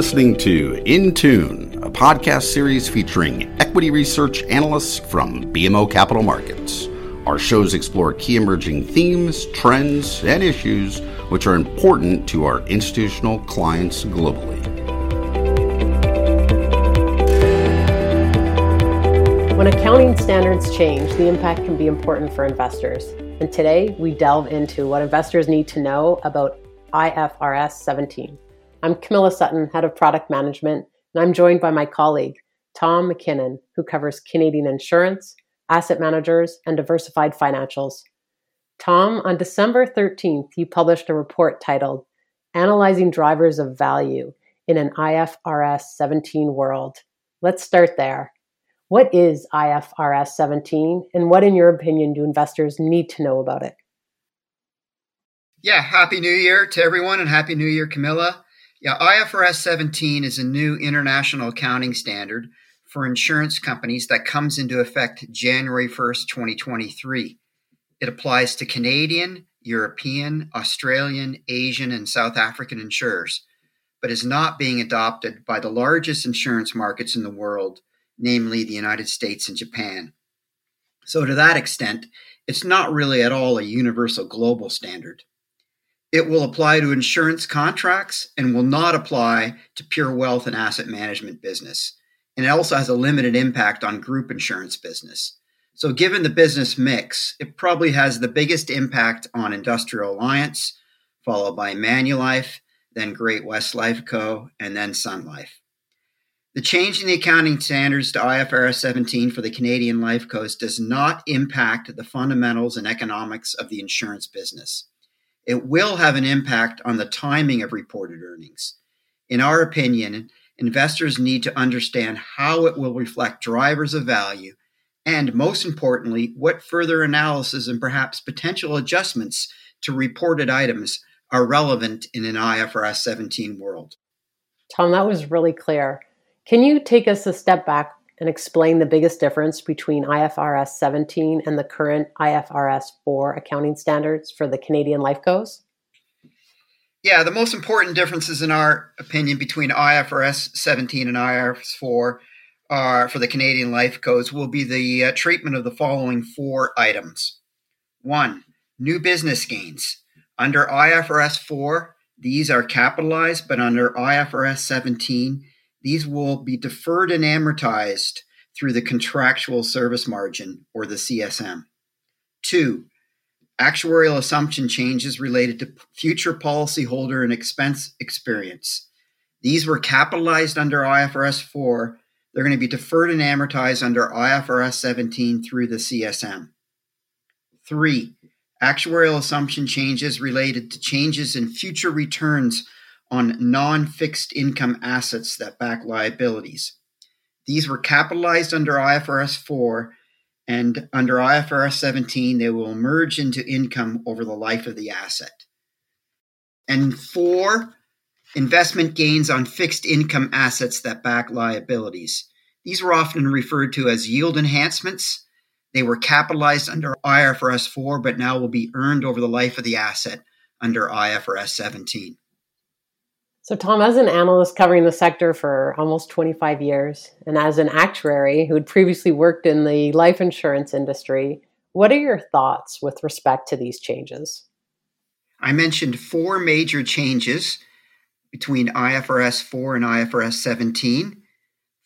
listening to In Tune, a podcast series featuring equity research analysts from BMO Capital Markets. Our shows explore key emerging themes, trends, and issues which are important to our institutional clients globally. When accounting standards change, the impact can be important for investors. And today we delve into what investors need to know about IFRS 17. I'm Camilla Sutton, Head of Product Management, and I'm joined by my colleague, Tom MacKinnon, who covers Canadian insurance, asset managers, and diversified financials. Tom, on December 13th, you published a report titled Analyzing Drivers of Value in an IFRS 17 World. Let's start there. What is IFRS 17, and what, in your opinion, do investors need to know about it? Yeah, Happy New Year to everyone, and Happy New Year, Camilla. Yeah, IFRS 17 is a new international accounting standard for insurance companies that comes into effect January 1st, 2023. It applies to Canadian, European, Australian, Asian, and South African insurers, but is not being adopted by the largest insurance markets in the world namely the United States and Japan. So, to that extent, it's not really at all a universal global standard. It will apply to insurance contracts and will not apply to pure wealth and asset management business. And it also has a limited impact on group insurance business. So, given the business mix, it probably has the biggest impact on Industrial Alliance, followed by Manulife, then Great West Lifeco, and then Sun Life. The change in the accounting standards to IFRS 17 for the Canadian life cos does not impact the fundamentals and economics of the insurance business. It will have an impact on the timing of reported earnings. In our opinion, investors need to understand how it will reflect drivers of value and, most importantly, what further analysis and perhaps potential adjustments to reported items are relevant in an IFRS 17 world. Tom, that was really clear. Can you take us a step back and explain the biggest difference between IFRS 17 and the current IFRS 4 accounting standards for the Canadian life cos? Yeah, the most important differences, in our opinion, between IFRS 17 and IFRS 4 are for the Canadian life cos will be the uh, treatment of the following four items. One, new business gains. Under IFRS 4, these are capitalized, but under IFRS 17, these will be deferred and amortized through the contractual service margin or the CSM. Two, actuarial assumption changes related to future policyholder and expense experience. These were capitalized under IFRS 4. They're going to be deferred and amortized under IFRS 17 through the CSM. Three, actuarial assumption changes related to changes in future returns on non fixed income assets that back liabilities. These were capitalized under IFRS 4, and under IFRS 17, they will merge into income over the life of the asset. And four, investment gains on fixed income assets that back liabilities. These were often referred to as yield enhancements. They were capitalized under IFRS 4, but now will be earned over the life of the asset under IFRS 17. So, Tom, as an analyst covering the sector for almost 25 years, and as an actuary who had previously worked in the life insurance industry, what are your thoughts with respect to these changes? I mentioned four major changes between IFRS 4 and IFRS 17.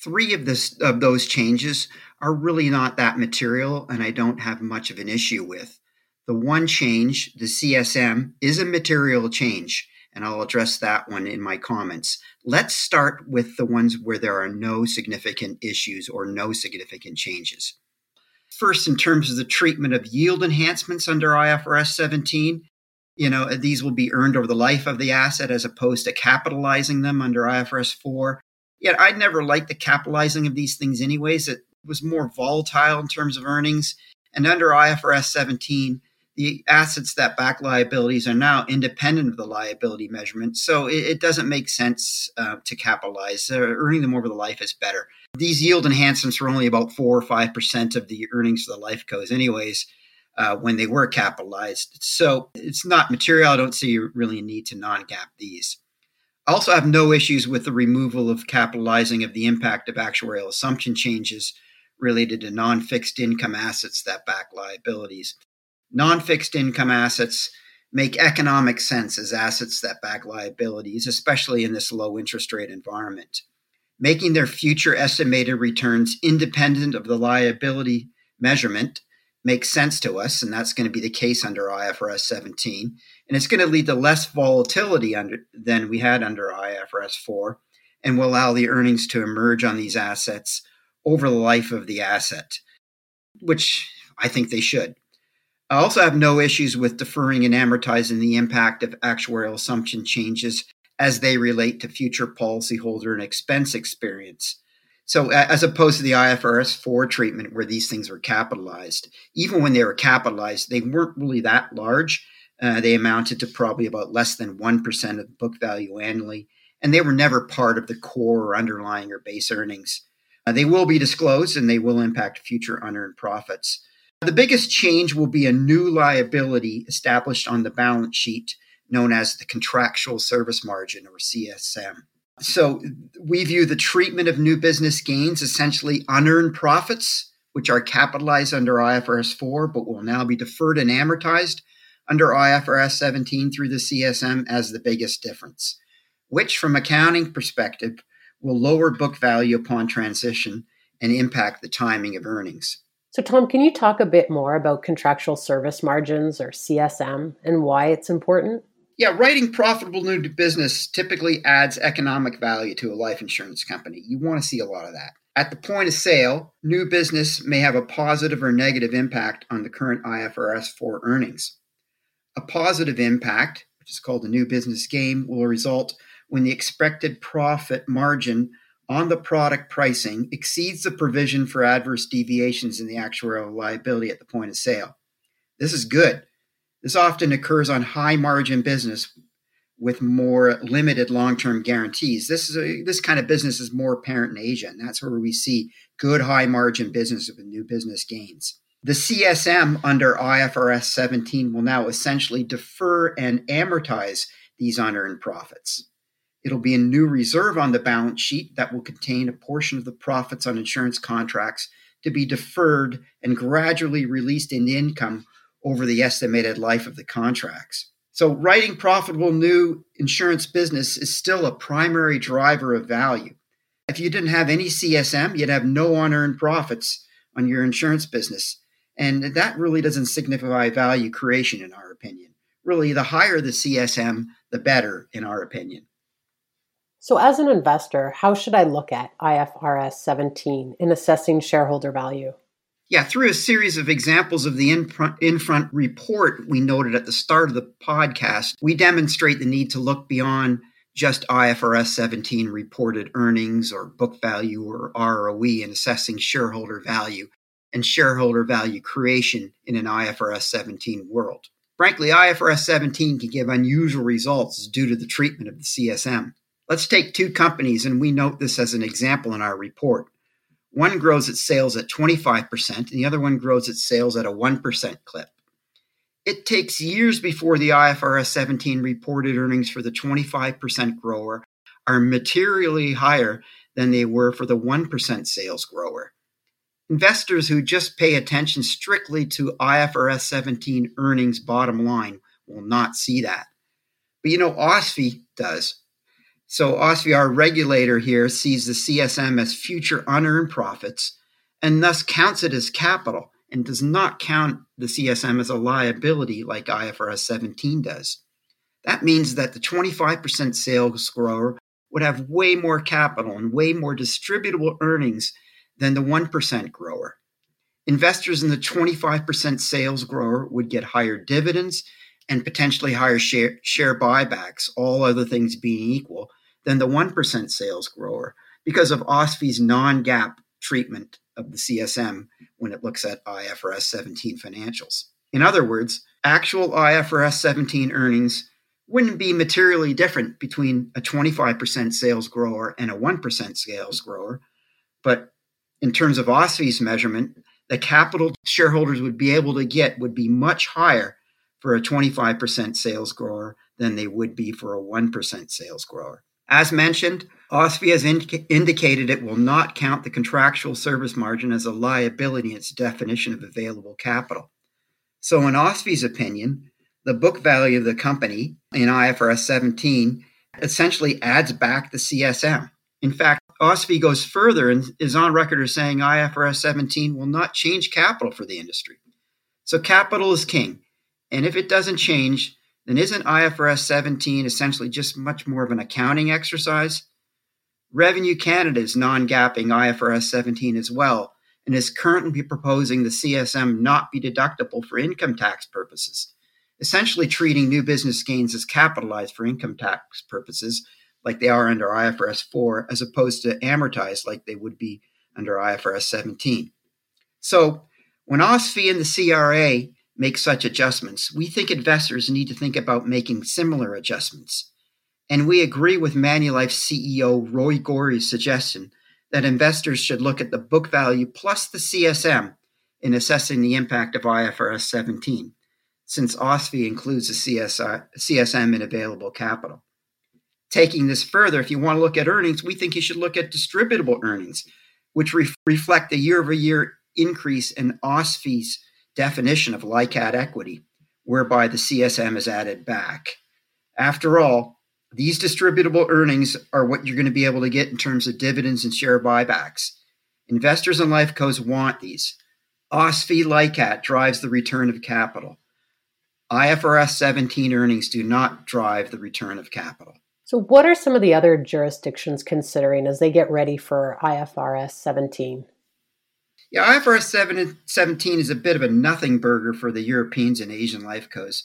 Three of, this, of those changes are really not that material, and I don't have much of an issue with. The one change, the CSM, is a material change and I'll address that one in my comments. Let's start with the ones where there are no significant issues or no significant changes. First, in terms of the treatment of yield enhancements under IFRS 17, you know, these will be earned over the life of the asset as opposed to capitalizing them under IFRS 4. Yet I'd never liked the capitalizing of these things anyways. It was more volatile in terms of earnings. And under IFRS 17, the assets that back liabilities are now independent of the liability measurement. So it, it doesn't make sense uh, to capitalize. Uh, earning them over the life is better. These yield enhancements were only about four or five percent of the earnings of the life cos, anyways, uh, when they were capitalized. So it's not material. I don't see really a need to non-GAAP these. I also have no issues with the removal of capitalizing of the impact of actuarial assumption changes related to non fixed income assets that back liabilities. Non fixed income assets make economic sense as assets that back liabilities, especially in this low interest rate environment. Making their future estimated returns independent of the liability measurement makes sense to us, and that's going to be the case under IFRS 17. And it's going to lead to less volatility under, than we had under IFRS 4 and will allow the earnings to emerge on these assets over the life of the asset, which I think they should. I also have no issues with deferring and amortizing the impact of actuarial assumption changes as they relate to future policyholder and expense experience. So, as opposed to the IFRS 4 treatment where these things were capitalized, even when they were capitalized, they weren't really that large. Uh, they amounted to probably about less than 1% of book value annually, and they were never part of the core or underlying or base earnings. Uh, they will be disclosed and they will impact future unearned profits. The biggest change will be a new liability established on the balance sheet known as the contractual service margin or CSM. So we view the treatment of new business gains essentially unearned profits, which are capitalized under IFRS 4, but will now be deferred and amortized under IFRS 17 through the CSM as the biggest difference, which from accounting perspective will lower book value upon transition and impact the timing of earnings. So, Tom, can you talk a bit more about contractual service margins or CSM and why it's important? Yeah, writing profitable new business typically adds economic value to a life insurance company. You want to see a lot of that. At the point of sale, new business may have a positive or negative impact on the current IFRS 4 earnings. A positive impact, which is called the new business gain, will result when the expected profit margin on the product pricing exceeds the provision for adverse deviations in the actuarial liability at the point of sale. This is good this often occurs on high margin business with more limited long-term guarantees. This is a, this kind of business is more apparent in Asia, and that's where we see good high margin business with new business gains. The CSM under IFRS 17 will now essentially defer and amortize these unearned profits. It'll be a new reserve on the balance sheet that will contain a portion of the profits on insurance contracts to be deferred and gradually released in income over the estimated life of the contracts. So, writing profitable new insurance business is still a primary driver of value. If you didn't have any CSM, you'd have no unearned profits on your insurance business. And that really doesn't signify value creation, in our opinion. Really, the higher the CSM, the better, in our opinion. So, as an investor, how should I look at IFRS 17 in assessing shareholder value? Yeah, through a series of examples of the in front report we noted at the start of the podcast, we demonstrate the need to look beyond just IFRS 17 reported earnings or book value or ROE in assessing shareholder value and shareholder value creation in an IFRS 17 world. Frankly, IFRS 17 can give unusual results due to the treatment of the CSM. Let's take two companies, and we note this as an example in our report. One grows its sales at 25%, and the other one grows its sales at a 1% clip. It takes years before the IFRS 17 reported earnings for the 25% grower are materially higher than they were for the 1% sales grower. Investors who just pay attention strictly to IFRS 17 earnings bottom line will not see that. But you know, OSFI does. So OSFI, our regulator here, sees the CSM as future unearned profits and thus counts it as capital and does not count the CSM as a liability like IFRS 17 does. That means that the 25% sales grower would have way more capital and way more distributable earnings than the 1% grower. Investors in the 25% sales grower would get higher dividends and potentially higher share, share buybacks, all other things being equal, than the 1% sales grower because of OSFI's non GAAP treatment of the CSM when it looks at IFRS 17 financials. In other words, actual IFRS 17 earnings wouldn't be materially different between a 25% sales grower and a 1% sales grower. But in terms of OSFI's measurement, the capital shareholders would be able to get would be much higher for a 25% sales grower than they would be for a 1% sales grower. As mentioned, OSFI has ind- indicated it will not count the contractual service margin as a liability in its definition of available capital. So, in OSFI's opinion, the book value of the company in IFRS 17 essentially adds back the CSM. In fact, OSFI goes further and is on record as saying IFRS 17 will not change capital for the industry. So capital is king. And if it doesn't change, then isn't IFRS 17 essentially just much more of an accounting exercise? Revenue Canada is non GAAPing IFRS 17 as well and is currently proposing the CSM not be deductible for income tax purposes, essentially treating new business gains as capitalized for income tax purposes like they are under IFRS 4, as opposed to amortized like they would be under IFRS 17. So, when OSFI and the CRA make such adjustments, we think investors need to think about making similar adjustments. And we agree with Manulife CEO Roy Gori's suggestion that investors should look at the book value plus the CSM in assessing the impact of IFRS 17, since OSFI includes the CSM in available capital taking this further, if you want to look at earnings, we think you should look at distributable earnings, which re- reflect the year over year increase in OSFI's definition of LICAT equity, whereby the CSM is added back. After all, these distributable earnings are what you're going to be able to get in terms of dividends and share buybacks. Investors and life cos want these. OSFI LICAT drives the return of capital. IFRS 17 earnings do not drive the return of capital. So, what are some of the other jurisdictions considering as they get ready for IFRS 17? Yeah, IFRS 17 is a bit of a nothing burger for the Europeans and Asian life cos.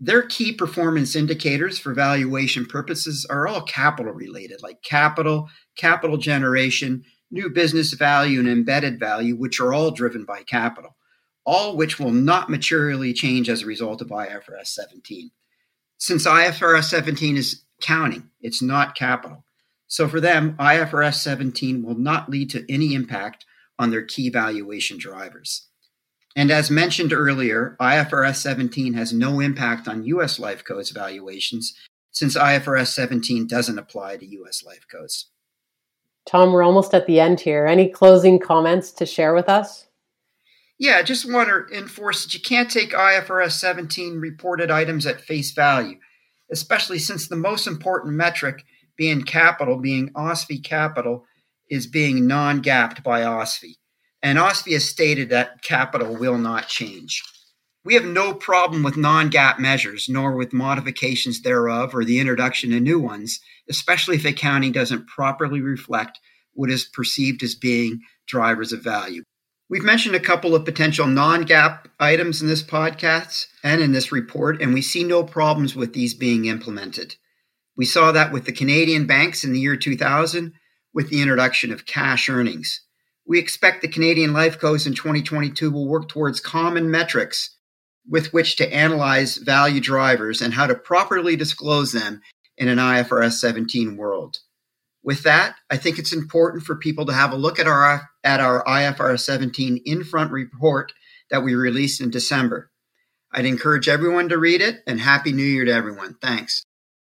Their key performance indicators for valuation purposes are all capital related, like capital, capital generation, new business value, and embedded value, which are all driven by capital, all which will not materially change as a result of IFRS 17. Since IFRS 17 is counting, it's not capital. So for them, IFRS 17 will not lead to any impact on their key valuation drivers. And as mentioned earlier, IFRS 17 has no impact on US life cos valuations since IFRS 17 doesn't apply to US life cos. Tom, we're almost at the end here. Any closing comments to share with us? Yeah, I just want to enforce that you can't take IFRS 17 reported items at face value especially since the most important metric being capital, being OSFI capital, is being non GAAPed by OSFI. And OSFI has stated that capital will not change. We have no problem with non GAAP measures, nor with modifications thereof or the introduction of new ones, especially if accounting doesn't properly reflect what is perceived as being drivers of value. We've mentioned a couple of potential non GAAP items in this podcast and in this report, and we see no problems with these being implemented. We saw that with the Canadian banks in the year 2000 with the introduction of cash earnings. We expect the Canadian Life Cos in 2022 will work towards common metrics with which to analyze value drivers and how to properly disclose them in an IFRS 17 world. With that, I think it's important for people to have a look at our at our IFRS 17 in front report that we released in December. I'd encourage everyone to read it and happy new year to everyone. Thanks.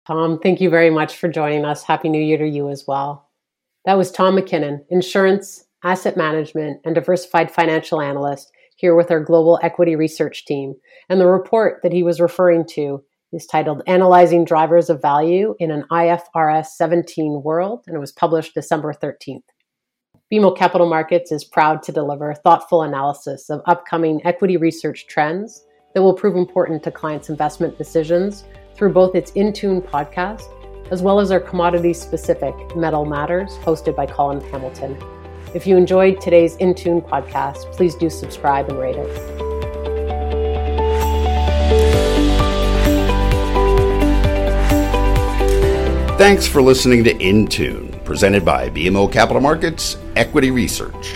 Tom, thank you very much for joining us. Happy new year to you as well. That was Tom MacKinnon, insurance, asset management, and diversified financial analyst here with our global equity research team. And the report that he was referring to is titled Analyzing Drivers of Value in an IFRS 17 World, and it was published December 13th. BMO Capital Markets is proud to deliver thoughtful analysis of upcoming equity research trends that will prove important to clients' investment decisions through both its In Tune podcast as well as our commodity specific Metal Matters hosted by Colin Hamilton. If you enjoyed today's In Tune podcast, please do subscribe and rate it. Thanks for listening to In Tune, presented by BMO Capital Markets Equity Research.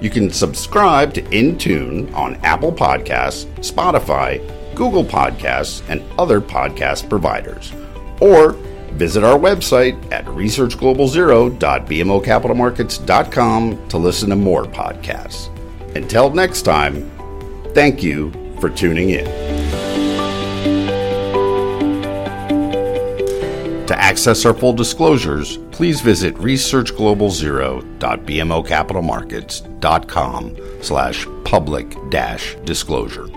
You can subscribe to In Tune on Apple Podcasts, Spotify, Google Podcasts, and other podcast providers. Or visit our website at researchglobalzero.bmocapitalmarkets.com to listen to more podcasts. Until next time, thank you for tuning in. To access our full disclosures, please visit researchglobalzero.bmocapitalmarkets.com slash public dash disclosure.